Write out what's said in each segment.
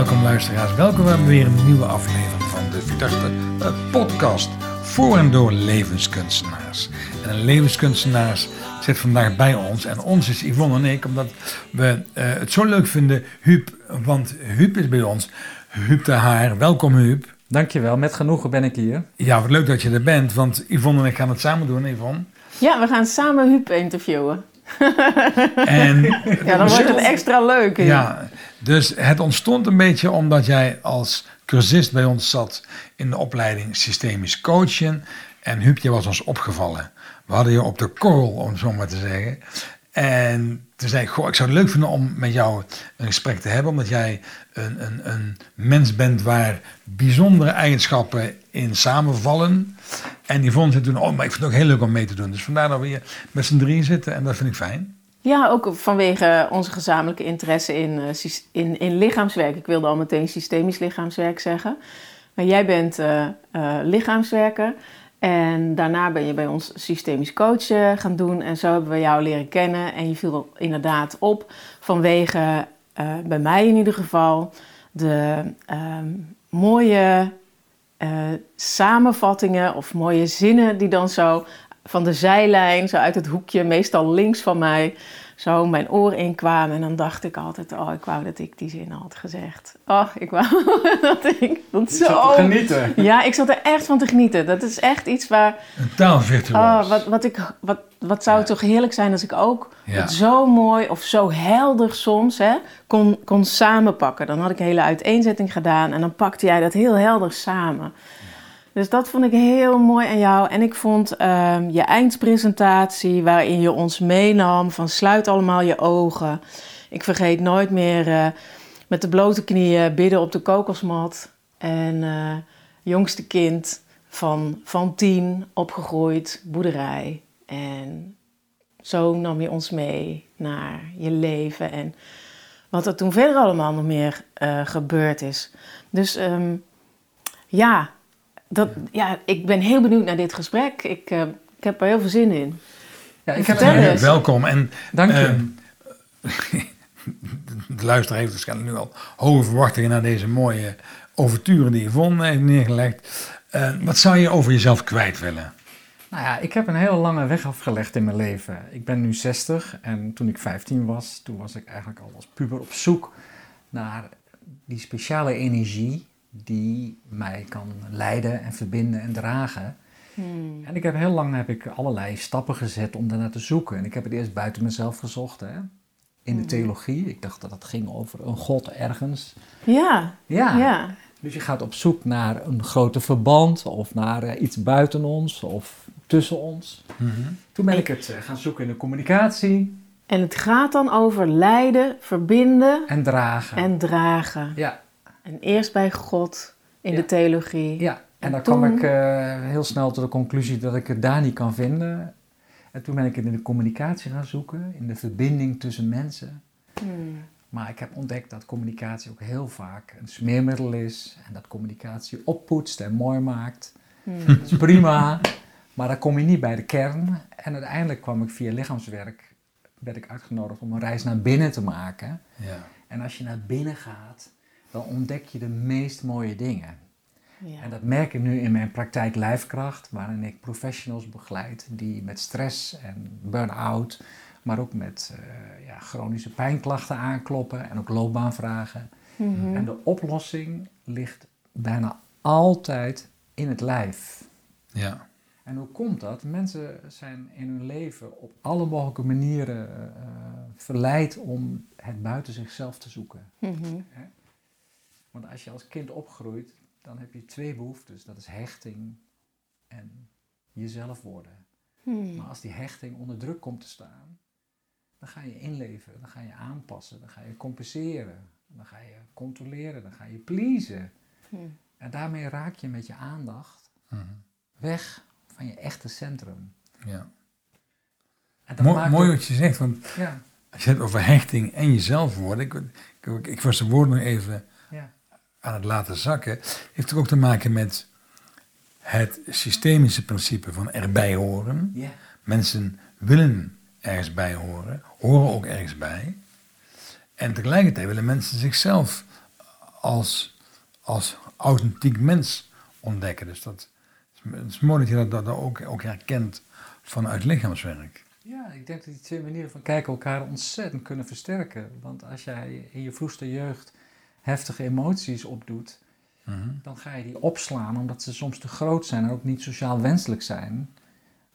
Welkom luisteraars, welkom bij weer een nieuwe aflevering van de Vitachte podcast voor en door levenskunstenaars. En een levenskunstenaars zit vandaag bij ons en ons is Yvonne en ik, omdat we uh, het zo leuk vinden, Huub, want Huub is bij ons. Huub de Haar, welkom Huub. Dankjewel, met genoegen ben ik hier. Ja, wat leuk dat je er bent, want Yvonne en ik gaan het samen doen, Yvonne. Ja, we gaan samen Huub interviewen. En ja, dan wordt het extra leuk. Ja, dus het ontstond een beetje omdat jij als cursist bij ons zat in de opleiding Systemisch Coachen. En Huubje was ons opgevallen. We hadden je op de korrel, om het zo maar te zeggen. En toen zei ik, goh, ik zou het leuk vinden om met jou een gesprek te hebben, omdat jij een, een, een mens bent waar bijzondere eigenschappen in samenvallen. En die vond ze toen, oh, maar ik vind het ook heel leuk om mee te doen. Dus vandaar dat we hier met z'n drieën zitten en dat vind ik fijn. Ja, ook vanwege onze gezamenlijke interesse in, eh, in, in lichaamswerk. Ik wilde al meteen systemisch lichaamswerk zeggen. Maar jij bent uh, uh, lichaamswerker. En daarna ben je bij ons systemisch coach gaan doen. En zo hebben we jou leren kennen. En je viel inderdaad op vanwege, bij mij in ieder geval, de ehm, mooie samenvattingen of mooie zinnen die dan zo van de zijlijn, zo uit het hoekje, meestal links van mij, zo mijn oor inkwamen. En dan dacht ik altijd, oh, ik wou dat ik die zin had gezegd. Oh, ik wou dat ik dat zo... Zat te genieten. Ja, ik zat er echt van te genieten. Dat is echt iets waar... Een taalvirtuoos. Oh, wat, wat, ik, wat, wat zou het toch heerlijk zijn als ik ook het zo mooi of zo helder soms hè, kon, kon samenpakken. Dan had ik een hele uiteenzetting gedaan en dan pakte jij dat heel helder samen. Dus dat vond ik heel mooi aan jou. En ik vond ehm, je eindpresentatie, waarin je ons meenam van sluit allemaal je ogen. Ik vergeet nooit meer uh, met de blote knieën bidden op de kokosmat. En uh, jongste kind van, van tien, opgegroeid, boerderij. En zo nam je ons mee naar je leven en wat er toen verder allemaal nog meer uh, gebeurd is. Dus um, ja, dat, ja, ik ben heel benieuwd naar dit gesprek. Ik, uh, ik heb er heel veel zin in. Ja, ik heb er welkom. En, Dank je. Uh, de luisteraar heeft waarschijnlijk nu al hoge verwachtingen naar deze mooie overturen die Yvonne heeft neergelegd. Uh, wat zou je over jezelf kwijt willen? Nou ja, ik heb een hele lange weg afgelegd in mijn leven. Ik ben nu 60 en toen ik 15 was, toen was ik eigenlijk al als puber op zoek naar die speciale energie die mij kan leiden en verbinden en dragen. Hmm. En ik heb heel lang heb ik allerlei stappen gezet om daarnaar te zoeken. En ik heb het eerst buiten mezelf gezocht, hè? in de hmm. theologie. Ik dacht dat het ging over een God ergens. Ja. ja. ja. Dus je gaat op zoek naar een grote verband of naar eh, iets buiten ons of tussen ons. Mhm. Toen ben ik het eh, gaan zoeken in de communicatie. En het gaat dan over leiden, verbinden en dragen. En dragen. Ja. En eerst bij God in de theologie. Ja, en, dan kwam ik uh, heel snel tot de conclusie dat ik het daar niet kan vinden. En toen ben ik het in de communicatie gaan zoeken, in de verbinding tussen mensen. Hmm. Maar ik heb ontdekt dat communicatie ook heel vaak een smeermiddel is. En dat communicatie oppoetst en mooi maakt. Hmm. Dat is prima, maar dan kom je niet bij de kern. En uiteindelijk kwam ik via lichaamswerk, werd ik uitgenodigd om een reis naar binnen te maken. Ja. En als je naar binnen gaat, dan ontdek je de meest mooie dingen. Ja. En dat merk ik nu in mijn praktijk Lijfkracht, waarin ik professionals begeleid die met stress en burn-out, maar ook met uh, ja, chronische pijnklachten aankloppen en ook loopbaanvragen. Mm En de oplossing ligt bijna altijd in het lijf. Ja. En hoe komt dat? Mensen zijn in hun leven op alle mogelijke manieren uh, verleid om het buiten zichzelf te zoeken. Mm want als je als kind opgroeit, dan heb je twee behoeftes. Dat is hechting en jezelf worden. Hmm. Maar als die hechting onder druk komt te staan, dan ga je inleven, dan ga je aanpassen, dan ga je compenseren, dan ga je controleren, dan ga je pleasen. Hmm. En daarmee raak je met je aandacht hmm. weg van je echte centrum. Ja. Mooi, mooi wat je zegt, want ja. als je het over hechting en jezelf worden, ik, ik, ik was de woord nog even aan het laten zakken, heeft ook te maken met het systemische principe van erbij horen. Mensen willen ergens bij horen, horen ook ergens bij. En tegelijkertijd willen mensen zichzelf als, als authentiek mens ontdekken. Dus dat het is mooi dat je dat, dat ook, ook herkent vanuit lichaamswerk. Ja, ik denk dat die twee manieren van kijken elkaar ontzettend kunnen versterken. Want als jij in je vroegste jeugd heftige emoties opdoet, mhm. dan ga je die opslaan omdat ze soms te groot zijn en ook niet sociaal wenselijk zijn.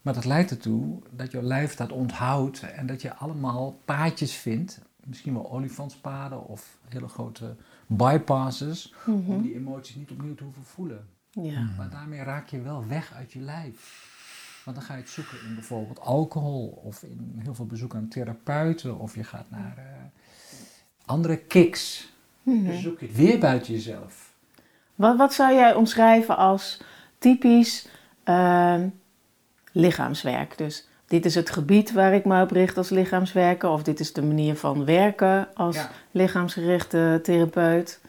Maar dat leidt ertoe dat je lijf dat onthoudt en dat je allemaal paadjes vindt, misschien wel olifantspaden of hele grote bypasses, om mhm. die emoties niet opnieuw te hoeven voelen. Ja. Maar daarmee raak je wel weg uit je lijf. Want dan ga je het zoeken in bijvoorbeeld alcohol of in heel veel bezoek aan therapeuten of je gaat naar uh, andere kicks. Mm Dan zoek je het weer buiten jezelf. Wat, wat zou jij omschrijven als typisch ehm, lichaamswerk? Dus dit is het gebied waar ik me op richt als lichaamswerker, of dit is de manier van werken als lichaamsgerichte therapeut.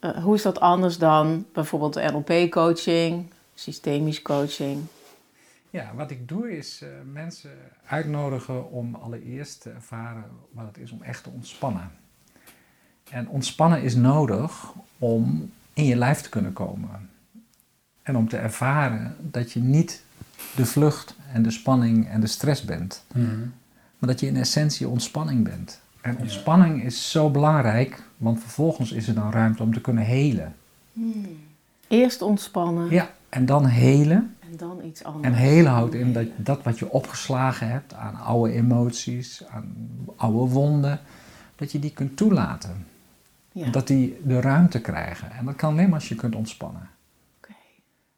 Uh, hoe is dat anders dan bijvoorbeeld NLP-coaching, systemisch coaching? Ja, wat ik doe is uh, mensen uitnodigen om allereerst te ervaren wat het is om echt te ontspannen. En ontspannen is nodig om in je lijf te kunnen komen. En om te ervaren dat je niet de vlucht en de spanning en de stress bent. Mhm. Maar dat je in essentie ontspanning bent. En ontspanning is zo belangrijk, want vervolgens is er dan ruimte om te kunnen helen. Hmm. Eerst ontspannen. Ja, en dan helen. En dan iets anders. En helen houdt in dat, dat wat je opgeslagen hebt aan oude emoties, aan oude wonden, dat je die kunt toelaten. Ja. Dat die de ruimte krijgen. En dat kan alleen maar als je kunt ontspannen. Okay.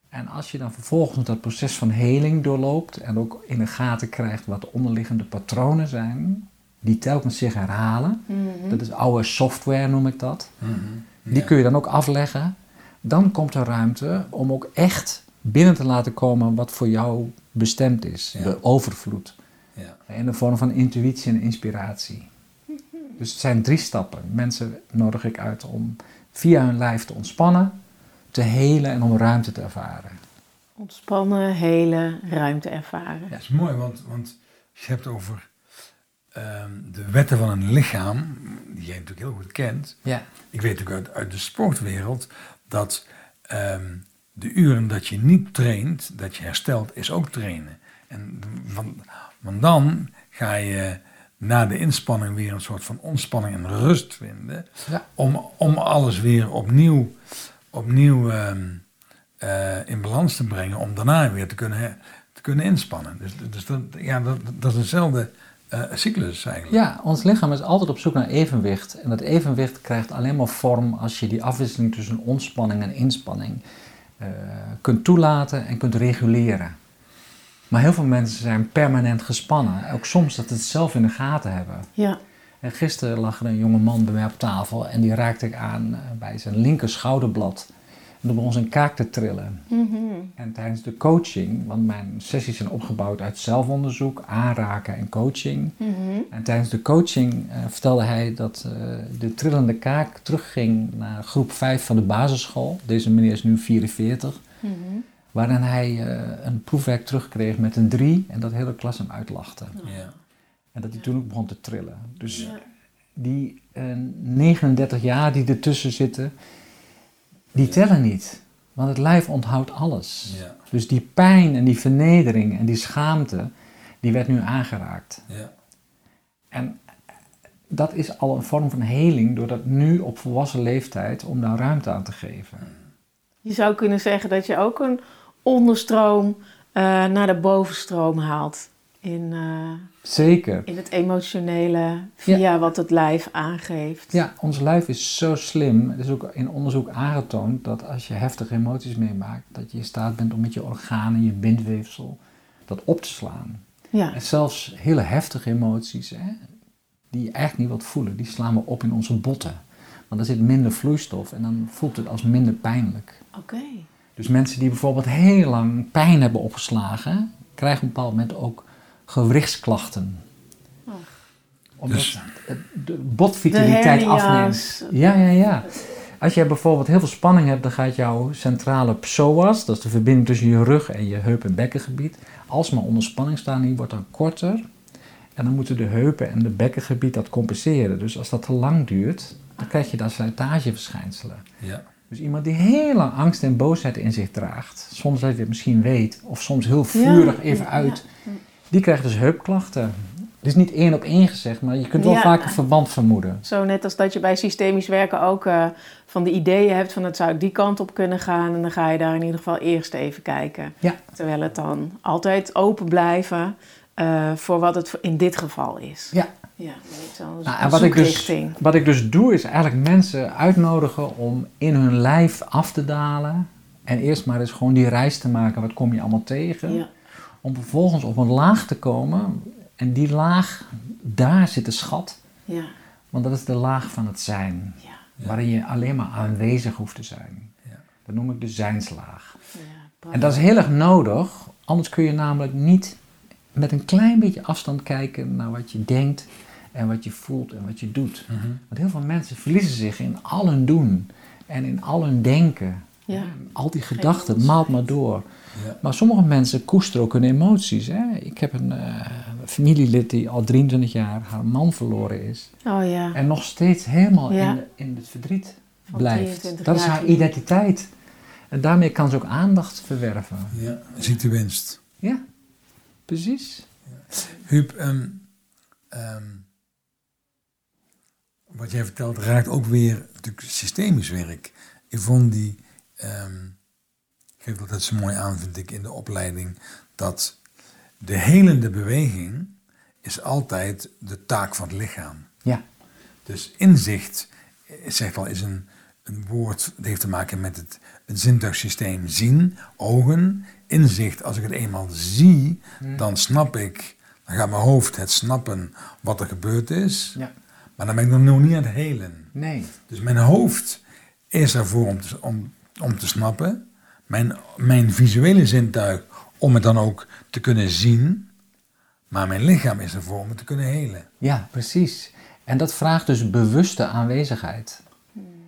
En als je dan vervolgens dat proces van heling doorloopt en ook in de gaten krijgt wat de onderliggende patronen zijn, die telkens zich herhalen. Mhm. Dat is oude software, noem ik dat. Mhm. Die kun je dan ook afleggen. Dan komt er ruimte om ook echt binnen te laten komen wat voor jou bestemd is. De overvloed. Ja. In de vorm van intuïtie en inspiratie. Dus het zijn drie stappen. Mensen nodig ik uit om via hun lijf te ontspannen, te helen en om ruimte te ervaren. Ontspannen, helen, ruimte ervaren. Ja, dat is mooi, want, want je hebt over Ehm, de wetten van een lichaam, die jij natuurlijk heel goed kent. Ja. Ik weet natuurlijk uit, uit de sportwereld dat ehm, de uren dat je niet traint, dat je herstelt, is ook trainen. En van, want dan ga je na de inspanning weer een soort van ontspanning en rust vinden. Ja. Om, om alles weer opnieuw, opnieuw ehm, eh, in balans te brengen. Om daarna weer te kunnen, te kunnen inspannen. Dus, dus dat, ja, dat, dat is hetzelfde uh, cyclus eigenlijk. Ja, ons lichaam is altijd op zoek naar evenwicht. En dat evenwicht krijgt alleen maar vorm als je die afwisseling tussen ontspanning en inspanning uh, kunt toelaten en kunt reguleren. Maar heel veel mensen zijn permanent gespannen. Ook soms dat ze het zelf in de gaten hebben. Ja. En gisteren lag er een jonge man bij mij op tafel en die raakte ik aan eh, bij zijn linker schouderblad. En toen begon zijn kaak te trillen. Mhm. En tijdens de coaching, want mijn sessies zijn opgebouwd uit zelfonderzoek, aanraken en coaching. Mhm. En tijdens de coaching uh, vertelde hij dat uh, de trillende kaak terugging naar groep 5 van de basisschool. Deze meneer is nu 44. Mm -hmm. Waarin hij uh, een proefwerk terugkreeg met een 3 en dat hele klas hem uitlachte. Ja. En dat hij toen ook begon te trillen. Dus ja. die 39 jaar die ertussen zitten die tellen niet. Want het lijf onthoudt alles. Ja. Dus die pijn en die vernedering en die schaamte, die werd nu aangeraakt. Ja. En dat is al een vorm van heling door dat nu op volwassen leeftijd om daar ruimte aan te geven. Je zou kunnen zeggen dat je ook een onderstroom uh, naar de bovenstroom haalt in, uh, Zeker. in het emotionele, via wat het lijf aangeeft. Ja, ons lijf is zo slim. Het is ook in onderzoek aangetoond dat als je heftige emoties meemaakt, dat je in staat bent om met je organen, je bindweefsel, dat op te slaan. Ja. En zelfs hele heftige emoties, hè, die je eigenlijk niet wilt voelen, die slaan we op in onze botten. Want er zit minder vloeistof en dan voelt het als minder pijnlijk. Oké. Dus mensen die bijvoorbeeld heel lang pijn hebben opgeslagen, krijgen op een bepaald moment ook gewrichtsklachten. Oh. Omdat dus, de botvitaliteit afneemt. Ja, ja, ja. Als je bijvoorbeeld heel veel spanning hebt, dan gaat jouw centrale psoas, dat is de verbinding tussen je rug en je heup- en bekkengebied, alsmaar onder spanning staan, die wordt dan korter. En dan moeten de heupen en de bekkengebied dat compenseren. Dus als dat te lang duurt, dan krijg je daar slijtageverschijnselen. Ja. Dus iemand die heel lang angst en boosheid in zich draagt, soms dat je het misschien weet, of soms heel vurig even uit, die krijgt dus heupklachten. Het is niet één op één gezegd, maar je kunt wel Ja. vaak een verband vermoeden. Zo net als dat je bij systemisch werken ook eh, van de ideeën hebt van het zou ik die kant op kunnen gaan. En dan ga je daar in ieder geval eerst even kijken. Ja. Terwijl het dan altijd open blijven eh, voor wat het in dit geval is. Ja. Ja, Nou, en wat ik, dus, wat ik dus doe, is eigenlijk mensen uitnodigen om in hun lijf af te dalen. En eerst maar eens gewoon die reis te maken. Wat kom je allemaal tegen? Ja. Om vervolgens op een laag te komen. En die laag, daar zit de schat. Ja. Want dat is de laag van het zijn. Ja. Waarin je alleen maar aanwezig hoeft te zijn. Ja. Dat noem ik de zijnslaag. Ja, En dat is heel erg nodig. Anders kun je namelijk niet met een klein beetje afstand kijken naar wat je denkt. En wat je voelt en wat je doet. Mhm. Want heel veel mensen verliezen zich in al hun doen. En in al hun denken. Ja. Al die gedachten, maalt maar door. Ja. Maar sommige mensen koesteren ook hun emoties. Hè? Ik heb een eh, familielid die al 23 jaar haar man verloren is. Oh ja. En nog steeds helemaal Ja. in, in het verdriet Van blijft. 23 Dat is haar identiteit. En daarmee kan ze ook aandacht verwerven. ja. Ziet de winst. Ja, precies. Huub, ehm, ehm, wat jij vertelt raakt ook weer natuurlijk systemisch werk. Yvonne die ehm, geeft altijd zo mooi aan, vind ik, in de opleiding, dat de helende beweging is altijd de taak van het lichaam. Ja, Dus inzicht, eh, zegt al, is een, een woord heeft te maken met het, het zintuigsysteem zien, ogen. Inzicht, als ik het eenmaal zie, dan snap ik, dan gaat mijn hoofd het snappen wat er gebeurd is. ja. Maar dan ben ik nog niet aan het helen. Nee. Dus mijn hoofd is ervoor om te, om, om te snappen. Mijn, mijn visuele zintuig om het dan ook te kunnen zien. Maar mijn lichaam is ervoor om het te kunnen helen. Ja, precies. En dat vraagt dus bewuste aanwezigheid.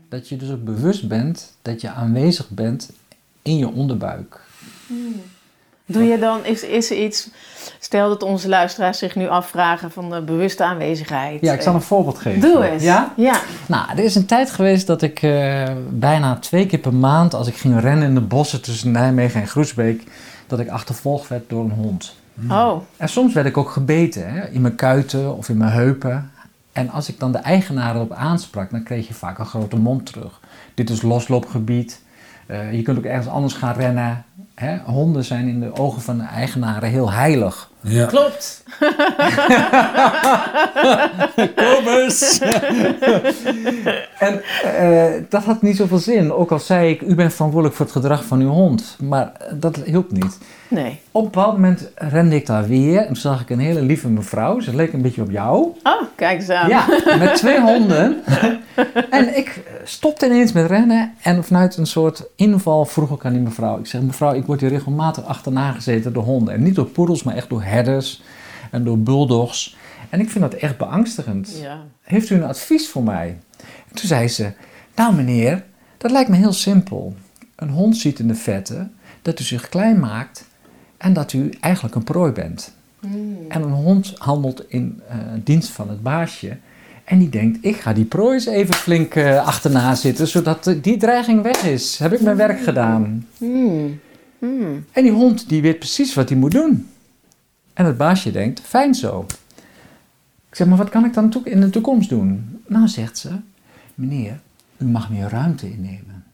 Dat je dus ook bewust bent dat je aanwezig bent in je onderbuik. Doe je dan, is, is er iets, stel dat onze luisteraars zich nu afvragen van de bewuste aanwezigheid. Ja, ik zal een voorbeeld geven. Doe eens. Ja? Ja. Nou, er is een tijd geweest dat ik eh, bijna twee keer per maand, als ik ging rennen in de bossen tussen Nijmegen en Groesbeek, dat ik achtervolgd werd door een hond. Oh, En soms werd ik ook gebeten, hè, in mijn kuiten of in mijn heupen. En als ik dan de eigenaar erop aansprak, dan kreeg je vaak een grote mond terug. Dit is losloopgebied. Eh, je kunt ook ergens anders gaan rennen. Hè? Honden zijn in de ogen van de eigenaren heel heilig. Ja. klopt. Kom eens! en eh, dat had niet zoveel zin. Ook al zei ik, u bent verantwoordelijk voor het gedrag van uw hond. Maar eh, dat hielp niet. Nee. Op een bepaald moment rende ik daar weer. En toen zag ik een hele lieve mevrouw. Ze leek een beetje op jou. Oh, kijk eens aan. Ja, met twee honden. En ik stopte ineens met rennen. En vanuit een soort inval vroeg ik aan die mevrouw. Ik zeg, mevrouw, ik word hier regelmatig achterna gezeten door honden. En niet door poedels, maar echt door herders en door bulldogs. En ik vind dat echt beangstigend. Ja. Heeft u een advies voor mij? En toen zei ze, nou meneer, dat lijkt me heel simpel. Een hond ziet in de vette dat u zich klein maakt en dat u eigenlijk een prooi bent. En een hond handelt in eh, dienst van het baasje. En die denkt, ik ga die prooi eens even flink eh, achterna zitten, zodat eh, die dreiging weg is. Heb ik mijn werk gedaan. Hmm. Hmm. En die hond die weet precies wat hij moet doen. En het baasje denkt, fijn zo. Ik zeg, maar wat kan ik dan in de toekomst doen? Nou, zegt ze, meneer, u mag meer ruimte innemen.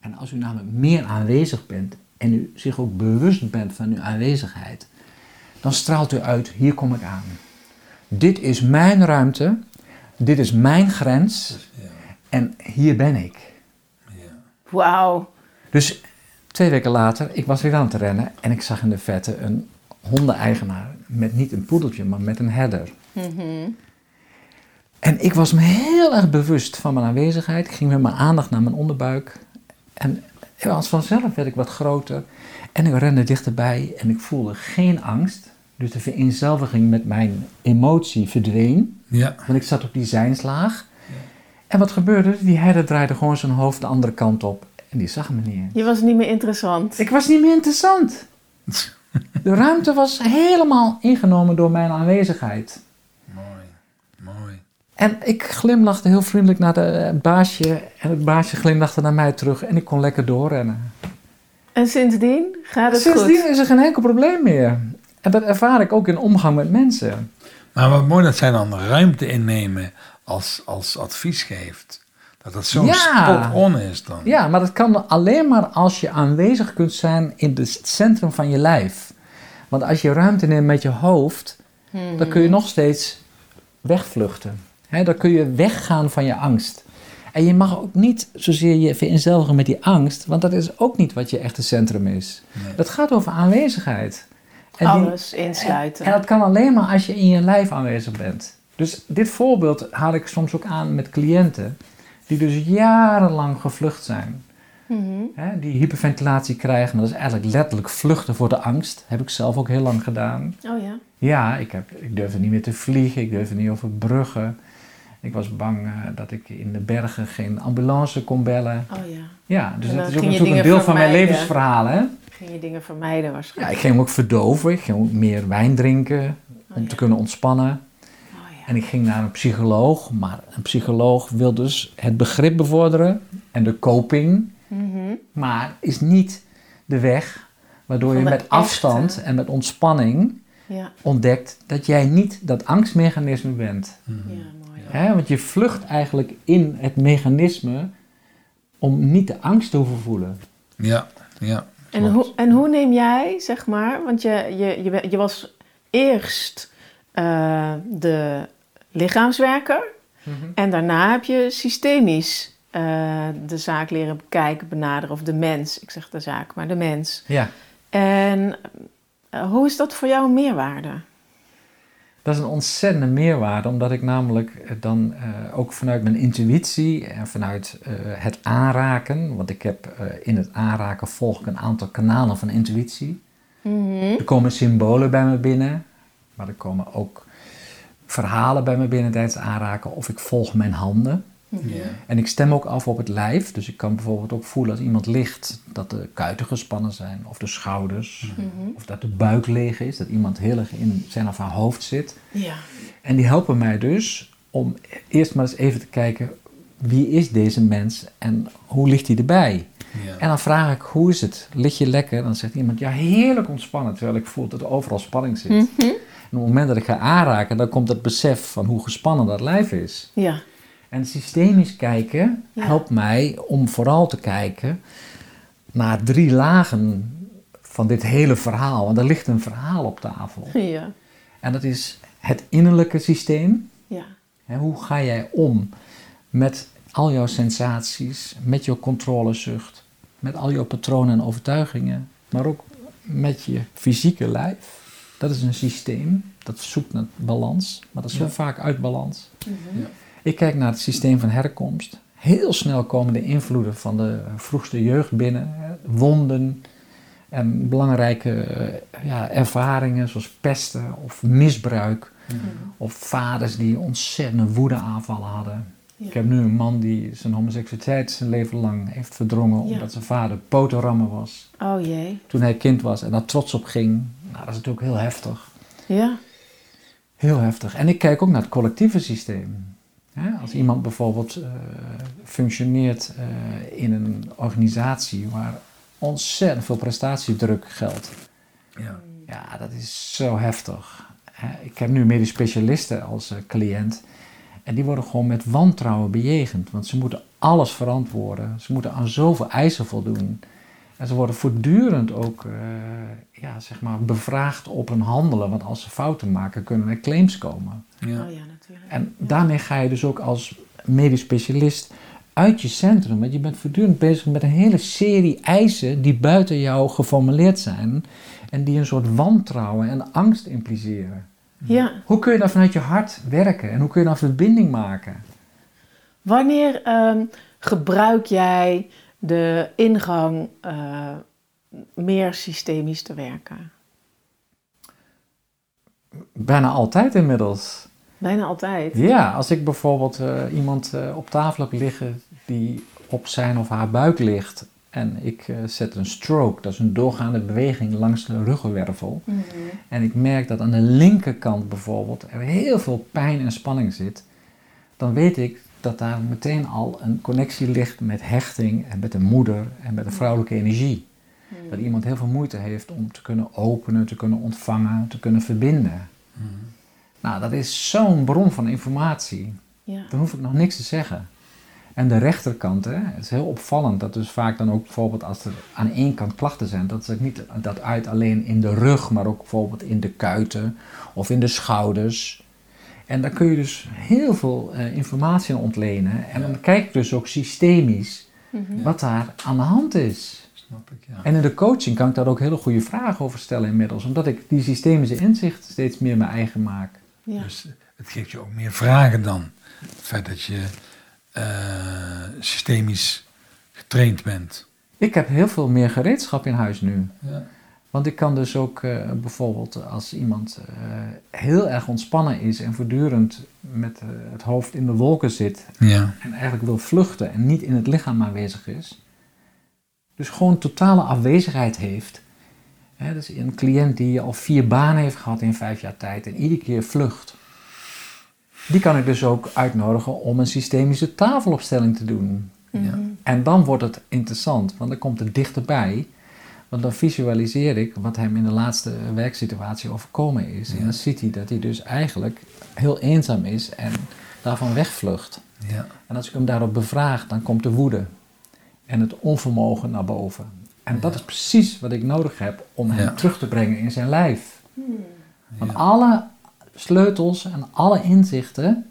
En als u namelijk meer aanwezig bent en u zich ook bewust bent van uw aanwezigheid, dan straalt u uit, hier kom ik aan. Dit is mijn ruimte, dit is mijn grens Ja. en hier ben ik. Ja. Wauw. Dus twee weken later, ik was weer aan het rennen en ik zag in de vette een hondeneigenaar met niet een poedeltje, maar met een herder. Mhm. En ik was me heel erg bewust van mijn aanwezigheid. Ik ging met mijn aandacht naar mijn onderbuik. En als vanzelf werd ik wat groter. En ik rende dichterbij en ik voelde geen angst. Dus de vereenzelviging met mijn emotie verdween. Ja. Want ik zat op die zijnslaag. En wat gebeurde? Die herder draaide gewoon zijn hoofd de andere kant op. En die zag me niet. Je was niet meer interessant. Ik was niet meer interessant. De ruimte was helemaal ingenomen door mijn aanwezigheid. Mooi, mooi. En ik glimlachte heel vriendelijk naar het baasje. En het baasje glimlachte naar mij terug. En ik kon lekker doorrennen. En sindsdien gaat het Sindsdien goed? is er geen enkel probleem meer. En dat ervaar ik ook in omgang met mensen. Maar wat mooi dat zij dan ruimte innemen als, als advies geeft. Dat dat zo Ja. spot-on is dan. Ja, maar dat kan alleen maar als je aanwezig kunt zijn in het centrum van je lijf. Want als je ruimte neemt met je hoofd, dan kun je nog steeds wegvluchten. Hè, dan kun je weggaan van je angst. En je mag ook niet zozeer je vereenzelvigen met die angst, want dat is ook niet wat je echte centrum is. Nee. Dat gaat over aanwezigheid. En die- Alles insluiten. en dat kan alleen maar als je in je lijf aanwezig bent. Dus dit voorbeeld haal ik soms ook aan met cliënten die dus jarenlang gevlucht zijn. Mhm. Hè, die hyperventilatie krijgen, maar dat is eigenlijk letterlijk vluchten voor de angst. Heb ik zelf ook heel lang gedaan. Oh ja. Ja, ik, heb, ik durfde niet meer te vliegen, ik durfde niet over bruggen. Ik was bang eh, dat ik in de bergen geen ambulance kon bellen. Oh ja. Ja, dus dat is ook natuurlijk een deel van mijn levensverhaal. Hè? Ging je dingen vermijden Ja, waarschijnlijk? ik ging hem ook verdoven, ik ging ook meer wijn drinken Oh om ja. te kunnen ontspannen. Oh ja. En ik ging naar een psycholoog, maar een psycholoog wil dus het begrip bevorderen en de coping, Mhm. maar is niet de weg waardoor Van je met afstand echte- en met ontspanning Ja. ontdekt dat jij niet dat angstmechanisme bent. ja, mooi. Hè? Want je vlucht eigenlijk in het mechanisme om niet de angst te hoeven voelen. Ja, ja. En hoe, en hoe neem jij, zeg maar, want je, je, je, was eerst eh, de lichaamswerker en daarna heb je systemisch eh, de zaak leren bekijken, benaderen, of de mens, ik zeg de zaak, maar de mens. Ja, En eh, hoe is dat voor jou een meerwaarde? dat is een ontzettende meerwaarde, omdat ik namelijk eh, dan ook vanuit mijn intuïtie en vanuit het aanraken, want ik heb in het aanraken volg ik een aantal kanalen van intuïtie. Er komen symbolen bij me binnen, maar er komen ook verhalen bij me binnen tijdens het aanraken. Of ik volg mijn handen. Ja. En ik stem ook af op het lijf. Dus ik kan bijvoorbeeld ook voelen als iemand ligt dat de kuiten gespannen zijn. Of de schouders. Of dat de buik leeg is. Dat iemand heel erg in zijn of haar hoofd zit. Ja. En die helpen mij dus om eerst maar eens even te kijken. Wie is deze mens en hoe ligt hij erbij? Ja. En dan vraag ik, hoe is het? Lig je lekker? Dan zegt iemand, ja, heerlijk ontspannen. Terwijl ik voel dat er overal spanning zit. En op het moment dat ik ga aanraken, dan komt het besef van hoe gespannen dat lijf is. Ja. En systemisch kijken Ja. helpt mij om vooral te kijken naar drie lagen van dit hele verhaal. Want er ligt een verhaal op tafel. Ja. En dat is het innerlijke systeem. Ja. Hoe ga jij om met al jouw sensaties, met jouw controlezucht, met al jouw patronen en overtuigingen, maar ook met je fysieke lijf? Dat is een systeem dat zoekt naar balans, maar dat is zo Ja. vaak uit balans. Ja. Ik kijk naar het systeem van herkomst. Heel snel komen de invloeden van de vroegste jeugd binnen. Wonden en belangrijke eh, ja, ervaringen zoals pesten of misbruik. Of vaders die ontzettende woedeaanvallen hadden. Ja. Ik heb nu een man die zijn homoseksualiteit zijn leven lang heeft verdrongen omdat zijn vader potenrammer was. Oh jee. Toen hij kind was en daar trots op ging. Nou, dat is natuurlijk heel heftig. Ja. Heel heftig. En ik kijk ook naar het collectieve systeem. Hè, als iemand bijvoorbeeld eh, functioneert eh, in een organisatie waar ontzettend veel prestatiedruk geldt. Ja. Ja, dat is zo heftig. Ik heb nu medisch specialisten als eh, cliënt. En die worden gewoon met wantrouwen bejegend. Want ze moeten alles verantwoorden. Ze moeten aan zoveel eisen voldoen. En ze worden voortdurend ook eh, ja, zeg maar bevraagd op hun handelen. Want als ze fouten maken, kunnen er claims komen. Ja. Oh ja, natuurlijk. En daarmee ga je dus ook als medisch specialist uit je centrum. Want je bent voortdurend bezig met een hele serie eisen die buiten jou geformuleerd zijn. En die een soort wantrouwen en angst impliceren. Ja. Hoe kun je dan vanuit je hart werken? En hoe kun je dan verbinding maken? Wanneer ehm, gebruik jij de ingang eh, meer systemisch te werken? Bijna altijd inmiddels. Bijna altijd. Ja, als ik bijvoorbeeld eh, iemand eh, op tafel heb liggen die op zijn of haar buik ligt En ik zet een stroke, dat is een doorgaande beweging langs de ruggenwervel. Mhm. En ik merk dat aan de linkerkant bijvoorbeeld er heel veel pijn en spanning zit. Dan weet ik dat daar meteen al een connectie ligt met hechting en met de moeder en met de vrouwelijke energie. Mhm. Dat iemand heel veel moeite heeft om te kunnen openen, te kunnen ontvangen, te kunnen verbinden. Nou, dat is zo'n bron van informatie. Ja. Dan hoef ik nog niks te zeggen. En de rechterkant, hè, het is heel opvallend dat dus vaak dan ook bijvoorbeeld als er aan één kant klachten zijn, dat het niet dat uit alleen in de rug, maar ook bijvoorbeeld in de kuiten of in de schouders. En daar kun je dus heel veel eh, informatie aan ontlenen. En dan kijk ik dus ook systemisch Mhm. wat daar aan de hand is. Snap ik, ja. En in de coaching kan ik daar ook hele goede vragen over stellen inmiddels, omdat ik die systemische inzicht steeds meer mijn eigen maak. Ja. Dus het geeft je ook meer vragen dan. Het feit dat je eh, systemisch getraind bent. Ik heb heel veel meer gereedschap in huis nu. Ja. Want ik kan dus ook eh, bijvoorbeeld als iemand eh, heel erg ontspannen is en voortdurend met eh, het hoofd in de wolken zit Ja. en eigenlijk wil vluchten en niet in het lichaam aanwezig is, dus gewoon totale afwezigheid heeft. Hè, dus een cliënt die al vier banen heeft gehad in vijf jaar tijd en iedere keer vlucht. Die kan ik dus ook uitnodigen om een systemische tafelopstelling te doen. Mhm. En dan wordt het interessant, want dan komt het dichterbij. Want dan visualiseer ik wat hem in de laatste werksituatie overkomen is. En dan ziet hij dat hij dus eigenlijk heel eenzaam is en daarvan wegvlucht. Ja. En als ik hem daarop bevraag, dan komt de woede en het onvermogen naar boven. En dat is precies wat ik nodig heb om hem Ja. terug te brengen in zijn lijf. Want Ja. alle sleutels en alle inzichten,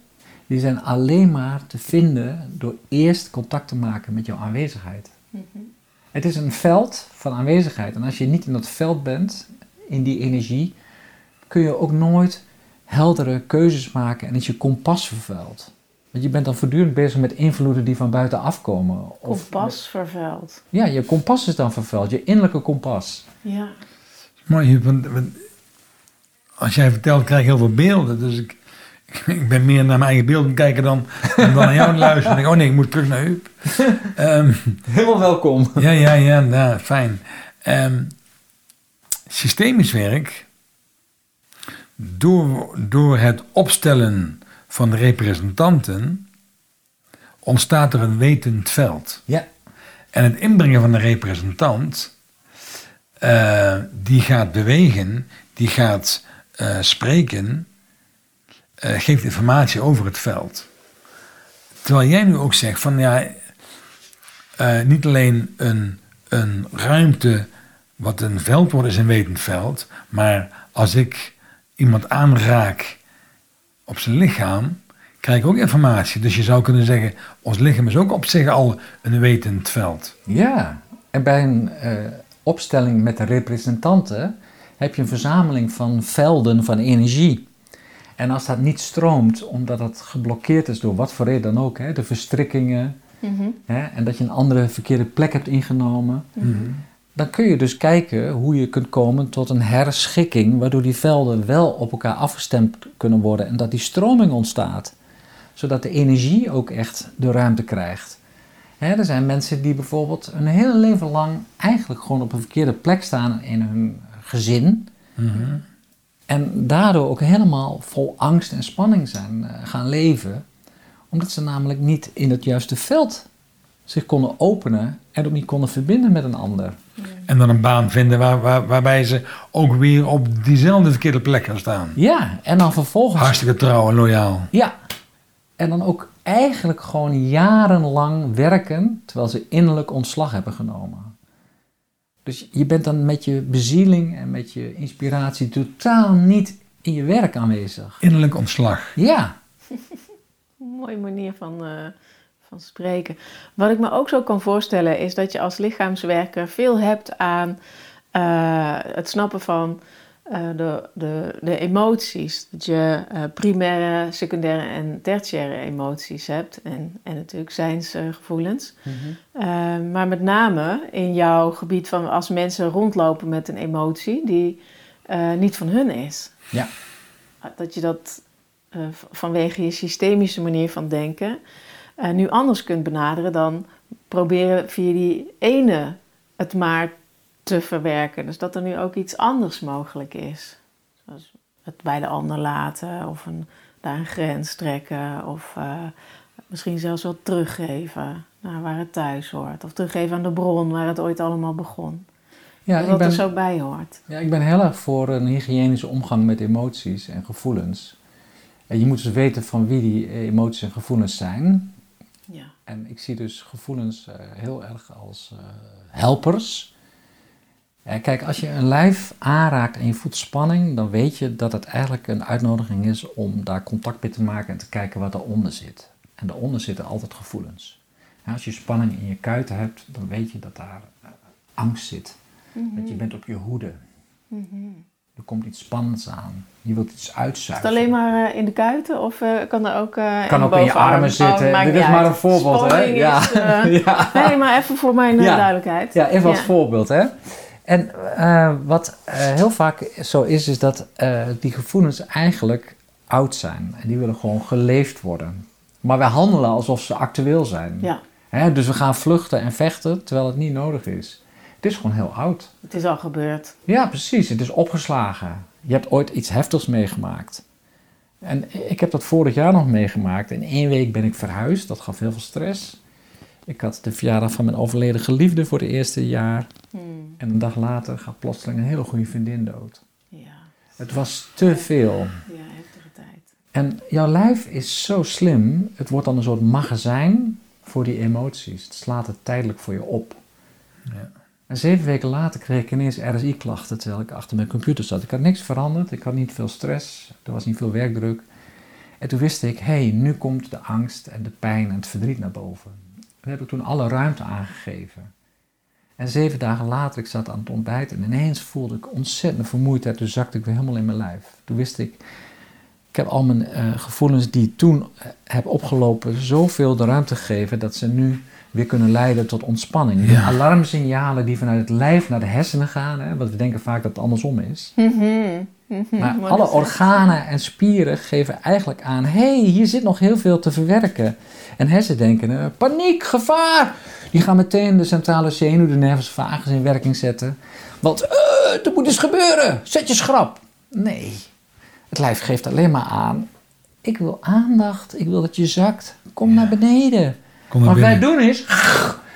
die zijn alleen maar te vinden door eerst contact te maken met jouw aanwezigheid. Mhm. Het is een veld van aanwezigheid. En als je niet in dat veld bent, in die energie, kun je ook nooit heldere keuzes maken en is je kompas vervuild. Want je bent dan voortdurend bezig met invloeden die van buiten afkomen. Of Kompas vervuild. Ja, je kompas is dan vervuild, je innerlijke kompas. Ja. Mooi, Huub, want, want als jij vertelt, krijg ik heel veel beelden. Dus ik, ik ben meer naar mijn eigen beelden kijken dan, dan naar jou luisteren. Denk, oh nee, ik moet terug naar Huub. Ehm, Helemaal welkom. ja, ja, ja, nou, fijn. Ehm, systemisch werk, door, door het opstellen van de representanten, ontstaat er een wetend veld. Ja, En het inbrengen van een representant, eh, die gaat bewegen, die gaat eh, spreken, eh, geeft informatie over het veld. Terwijl jij nu ook zegt van ja, eh, niet alleen een, een ruimte wat een veld wordt is een wetend veld, maar als ik iemand aanraak op zijn lichaam, krijg ik ook informatie. Dus je zou kunnen zeggen, ons lichaam is ook op zich al een wetend veld. ja. En bij een eh, opstelling met de representanten heb je een verzameling van velden van energie. En als dat niet stroomt, omdat het geblokkeerd is door wat voor reden dan ook, hè, de verstrikkingen, Mhm. hè, en dat je een andere verkeerde plek hebt ingenomen, dan kun je dus kijken hoe je kunt komen tot een herschikking, waardoor die velden wel op elkaar afgestemd kunnen worden en dat die stroming ontstaat, zodat de energie ook echt de ruimte krijgt. Hè, er zijn mensen die bijvoorbeeld een hele leven lang eigenlijk gewoon op een verkeerde plek staan in hun gezin. En daardoor ook helemaal vol angst en spanning zijn eh, gaan leven. Omdat ze namelijk niet in het juiste veld zich konden openen en ook niet konden verbinden met een ander. En dan een baan vinden waar, waar, waarbij ze ook weer op diezelfde verkeerde plek gaan staan. Ja, en dan vervolgens. Hartstikke trouw en loyaal. Ja. En dan ook eigenlijk gewoon jarenlang werken terwijl ze innerlijk ontslag hebben genomen. Dus je bent dan met je bezieling en met je inspiratie totaal niet in je werk aanwezig. Innerlijk ontslag. Ja, Mooie manier van, eh, van spreken. Wat ik me ook zo kan voorstellen is dat je als lichaamswerker veel hebt aan eh, het snappen van eh, de, de, de emoties. Dat je eh, primaire, secundaire en tertiaire emoties hebt. En, en natuurlijk zijnsgevoelens. Eh, maar met name in jouw gebied van als mensen rondlopen met een emotie die niet van hun is. ja, Dat je dat vanwege je systemische manier van denken nu anders kunt benaderen dan proberen via die ene het maar te verwerken. Dus dat er nu ook iets anders mogelijk is. Zoals het bij de ander laten of een, daar een grens trekken of uh, misschien zelfs wat teruggeven naar waar het thuis hoort. Of teruggeven aan de bron waar het ooit allemaal begon. Ja, dat ik ben, er zo bij hoort. Ja, ik ben heel erg voor een hygiënische omgang met emoties en gevoelens. En je moet dus weten van wie die emoties en gevoelens zijn. Ja. En ik zie dus gevoelens uh, heel erg als uh, helpers. En kijk, als je een lijf aanraakt en je voelt spanning, dan weet je dat het eigenlijk een uitnodiging is om daar contact mee te maken en te kijken wat eronder zit. En daaronder zitten altijd gevoelens. als je spanning in je kuiten hebt, dan weet je dat daar uh, angst zit. Mm Dat je bent op je hoede. Mm Er komt iets spannends aan. Je wilt iets uitzuigen. Is het alleen maar uh, in de kuiten of kan er ook uh, Kan ook in je armen zitten. Oh, Dit is maar een voorbeeld, hè? Ja. ja. Nee, maar even voor mijn ja. duidelijkheid. Ja, even als voorbeeld, hè? En wat heel vaak zo is, is dat die gevoelens eigenlijk oud zijn. En die willen gewoon geleefd worden. Maar wij handelen alsof ze actueel zijn. Ja. Hè? Dus we gaan vluchten en vechten terwijl het niet nodig is. Het is gewoon heel oud. Het is al gebeurd. Ja, precies. Het is opgeslagen. Je hebt ooit iets heftigs meegemaakt. En ik heb dat vorig jaar nog meegemaakt. In één week ben ik verhuisd. Dat gaf heel veel stress. Ik had de verjaardag van mijn overleden geliefde voor het eerste jaar. Hmm. En een dag later gaat plotseling een hele goede vriendin dood. Ja. Het was te veel. Ja, heftige tijd. En jouw lijf is zo slim. Het wordt dan een soort magazijn voor die emoties. Het slaat het tijdelijk voor je op. Ja. En zeven weken later kreeg ik ineens RSI-klachten terwijl ik achter mijn computer zat. Ik had niks veranderd, ik had niet veel stress, er was niet veel werkdruk. En toen wist ik, hé, hey, nu komt de angst en de pijn en het verdriet naar boven. Daar heb ik toen alle ruimte aangegeven. En zeven dagen later, ik zat aan het ontbijten en ineens voelde ik ontzettend vermoeidheid. Toen zakte ik weer helemaal in mijn lijf. Toen wist ik, ik heb al mijn uh, gevoelens die ik toen uh, heb opgelopen zoveel de ruimte gegeven dat ze nu weer kunnen leiden tot ontspanning. De alarmsignalen die vanuit het lijf naar de hersenen gaan, hè, want we denken vaak dat het andersom is. Mm Maar alle organen en spieren geven eigenlijk aan: hé, hey, hier zit nog heel veel te verwerken. En hersenen denken: paniek, gevaar. Die gaan meteen de centrale zenuw, de nervus vagus, in werking zetten. Want uh, er moet iets gebeuren, zet je schrap. Nee, het lijf geeft alleen maar aan: ik wil aandacht, ik wil dat je zakt, kom naar beneden. Wat wij doen is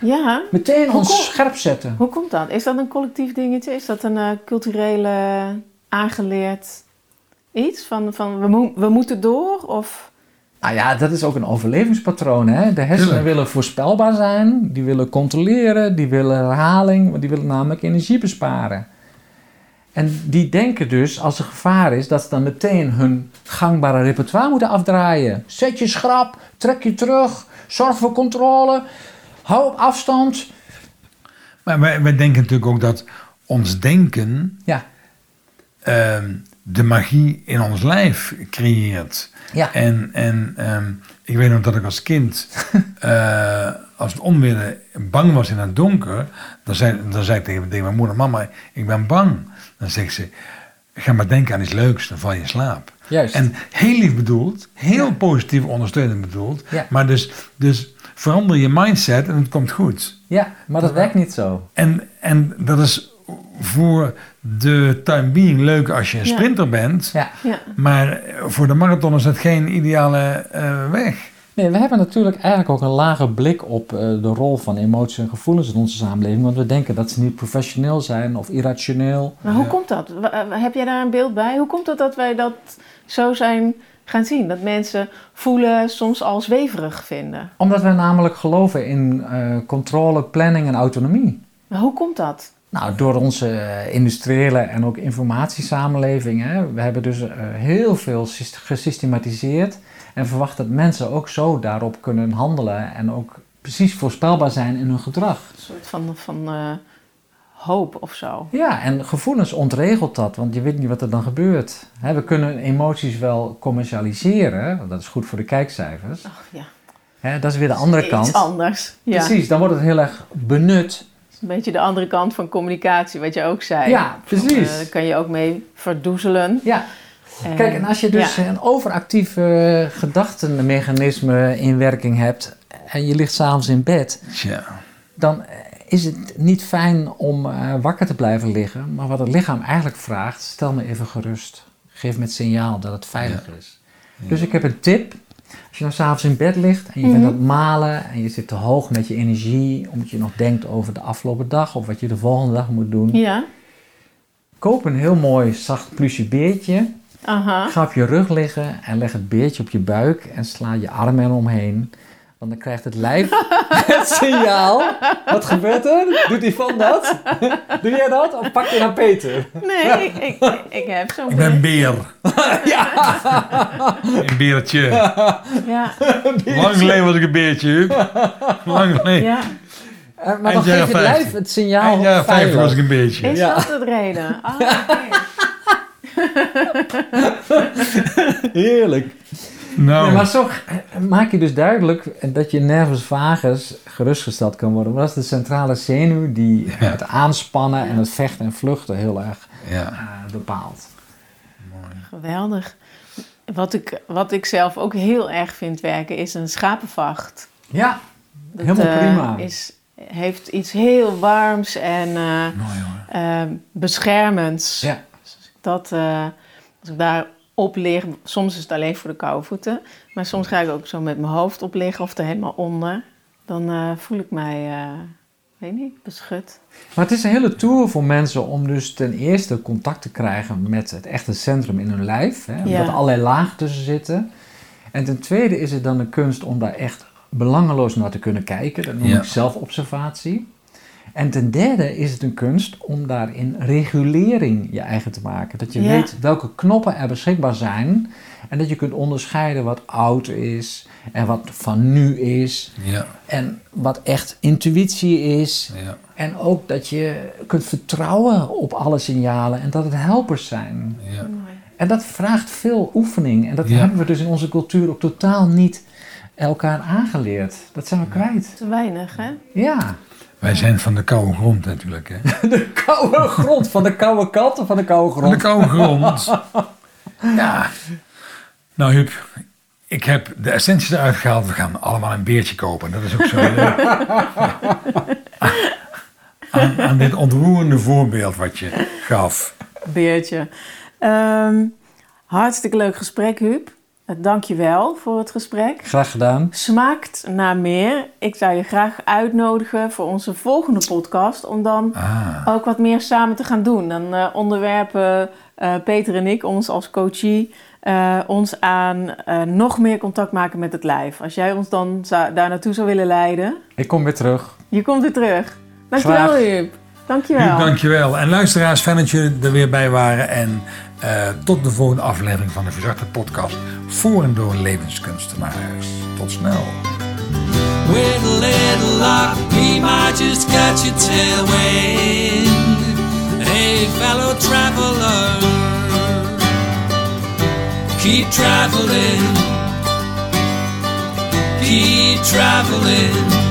ja. meteen ons scherp zetten. Hoe komt dat? Is dat een collectief dingetje? Is dat een uh, culturele aangeleerd iets? Van, van we, mo we moeten door? Of... Nou ja, dat is ook een overlevingspatroon. Hè? De hersenen willen voorspelbaar zijn, die willen controleren, die willen herhaling, want die willen namelijk energie besparen. En die denken dus, als er gevaar is, dat ze dan meteen hun gangbare repertoire moeten afdraaien. Zet je schrap, trek je terug, zorg voor controle, hou op afstand. Maar wij, wij denken natuurlijk ook dat ons denken ja. Ehm, de magie in ons lijf creëert. Ja. En, en ehm, ik weet nog dat ik als kind, uh, als het onweer bang was in het donker, dan zei, dan zei ik tegen, tegen mijn moeder: Mama, ik ben bang. Dan zegt ze: Ga maar denken aan iets leuks, dan val je in slaap. Juist. En heel lief bedoeld, heel positief ondersteunend bedoeld. Ja. Maar dus, dus verander je mindset en het komt goed. Ja, maar dat werkt niet zo. En, en dat is voor de time being leuk als je een sprinter bent. Ja. ja. Maar voor de marathon is dat geen ideale uh, weg. Nee, we hebben natuurlijk eigenlijk ook een lage blik op uh, de rol van emoties en gevoelens in onze samenleving. Want we denken dat ze niet professioneel zijn of irrationeel. Maar hoe komt dat? Heb jij daar een beeld bij? Hoe komt het dat wij dat zo zijn gaan zien? Dat mensen voelen soms als weverig vinden? Omdat wij namelijk geloven in uh, controle, planning en autonomie. Maar hoe komt dat? Nou, door onze industriële en ook informatiesamenleving. Hè. We hebben dus uh, heel veel gesystematiseerd en verwacht dat mensen ook zo daarop kunnen handelen en ook precies voorspelbaar zijn in hun gedrag. Een soort van, van hoop of zo. Ja, en gevoelens ontregelt dat, want je weet niet wat er dan gebeurt. we kunnen emoties wel commercialiseren, dat is goed voor de kijkcijfers. Oh, ja. dat is weer de andere Iets kant. anders. Ja. Precies, dan wordt het heel erg benut. Een beetje de andere kant van communicatie, wat je ook zei. Ja, precies. Uh, daar kan je ook mee verdoezelen. Ja. Kijk, en als je dus een overactief uh, gedachtenmechanisme in werking hebt, en je ligt s'avonds in bed, Tja. dan is het niet fijn om eh, wakker te blijven liggen. Maar wat het lichaam eigenlijk vraagt, stel me even gerust. Geef me het signaal dat het veilig is. Dus ik heb een tip. Als je nou s'avonds in bed ligt en je bent aan het malen en je zit te hoog met je energie, omdat je nog denkt over de afgelopen dag of wat je de volgende dag moet doen. Ja. Koop een heel mooi zacht plusje beertje. Aha. Ga op je rug liggen en leg het beertje op je buik en sla je armen eromheen. Want dan krijgt het lijf het signaal. Wat gebeurt er? Doet Yvonne dat? Doe jij dat? Of pak je dan Peter? Nee, ik, ik, ik heb zo'n Ik ben een beer. Ja. Een beertje. Ja, Lang geleden was ik een beertje, Huub. Lang geleden. ja. Eh, Maar dan geeft het lijf 50. het signaal jaren 50 was ik een beertje. Is Ja. dat de reden? Ah, oké. Heerlijk. Nou, maar zo maak je dus duidelijk dat je nervus vagus gerustgesteld kan worden. Want dat is de centrale zenuw die Ja. het aanspannen en het vechten en vluchten heel erg ja. eh, bepaalt. Geweldig. Wat ik, wat ik zelf ook heel erg vind werken is een schapenvacht. Ja, Dat, Helemaal eh, prima. Is, heeft iets heel warms en eh, Mooi eh, beschermends. ja. Dat, eh, als ik daar op lig, soms is het alleen voor de koude voeten, maar soms ga ik ook zo met mijn hoofd op liggen of er helemaal onder. Dan eh, voel ik mij, eh, weet niet, beschut. Maar het is een hele tour voor mensen om dus ten eerste contact te krijgen met het echte centrum in hun lijf. Hè, Ja. Omdat er allerlei lagen tussen zitten. En ten tweede is het dan een kunst om daar echt belangeloos naar te kunnen kijken. Dat noem Ja. ik zelfobservatie. En ten derde is het een kunst om daarin regulering je eigen te maken. Dat je Ja. weet welke knoppen er beschikbaar zijn. En dat je kunt onderscheiden wat oud is en wat van nu is. Ja, En wat echt intuïtie is. ja, En ook dat je kunt vertrouwen op alle signalen en dat het helpers zijn. ja. En dat vraagt veel oefening. En dat Ja. hebben we dus in onze cultuur ook totaal niet elkaar aangeleerd. Dat zijn we kwijt. Te weinig, hè? Ja. Wij zijn van de koude grond natuurlijk, hè. De koude grond. Van de koude kant of van de koude Van de grond? koude grond. Ja. Nou, Huub, ik heb de essenties eruit gehaald. We gaan allemaal een beertje kopen. Dat is ook zo leuk. aan, aan dit ontroerende voorbeeld wat je gaf. Beertje. Ehm, hartstikke leuk gesprek, Huub. Eh, Dank je wel voor het gesprek. Graag gedaan. Smaakt naar meer. Ik zou je graag uitnodigen voor onze volgende podcast om dan Ah, ook wat meer samen te gaan doen. Dan eh, onderwerpen eh, Peter en ik ons als coachie ons aan nog meer contact maken met het lijf. Als jij ons dan zou, daar naartoe zou willen leiden, Ik kom weer terug. je komt weer terug. Dankjewel. Huub. Dankjewel. Dankjewel. En luisteraars, fijn dat jullie er weer bij waren. En eh, tot de volgende aflevering van de Verzachte Podcast. Voor en door levenskunstenaars. Tot snel. With a little luck, we might just catch a tailwind. Hey, fellow traveler, keep traveling, keep traveling.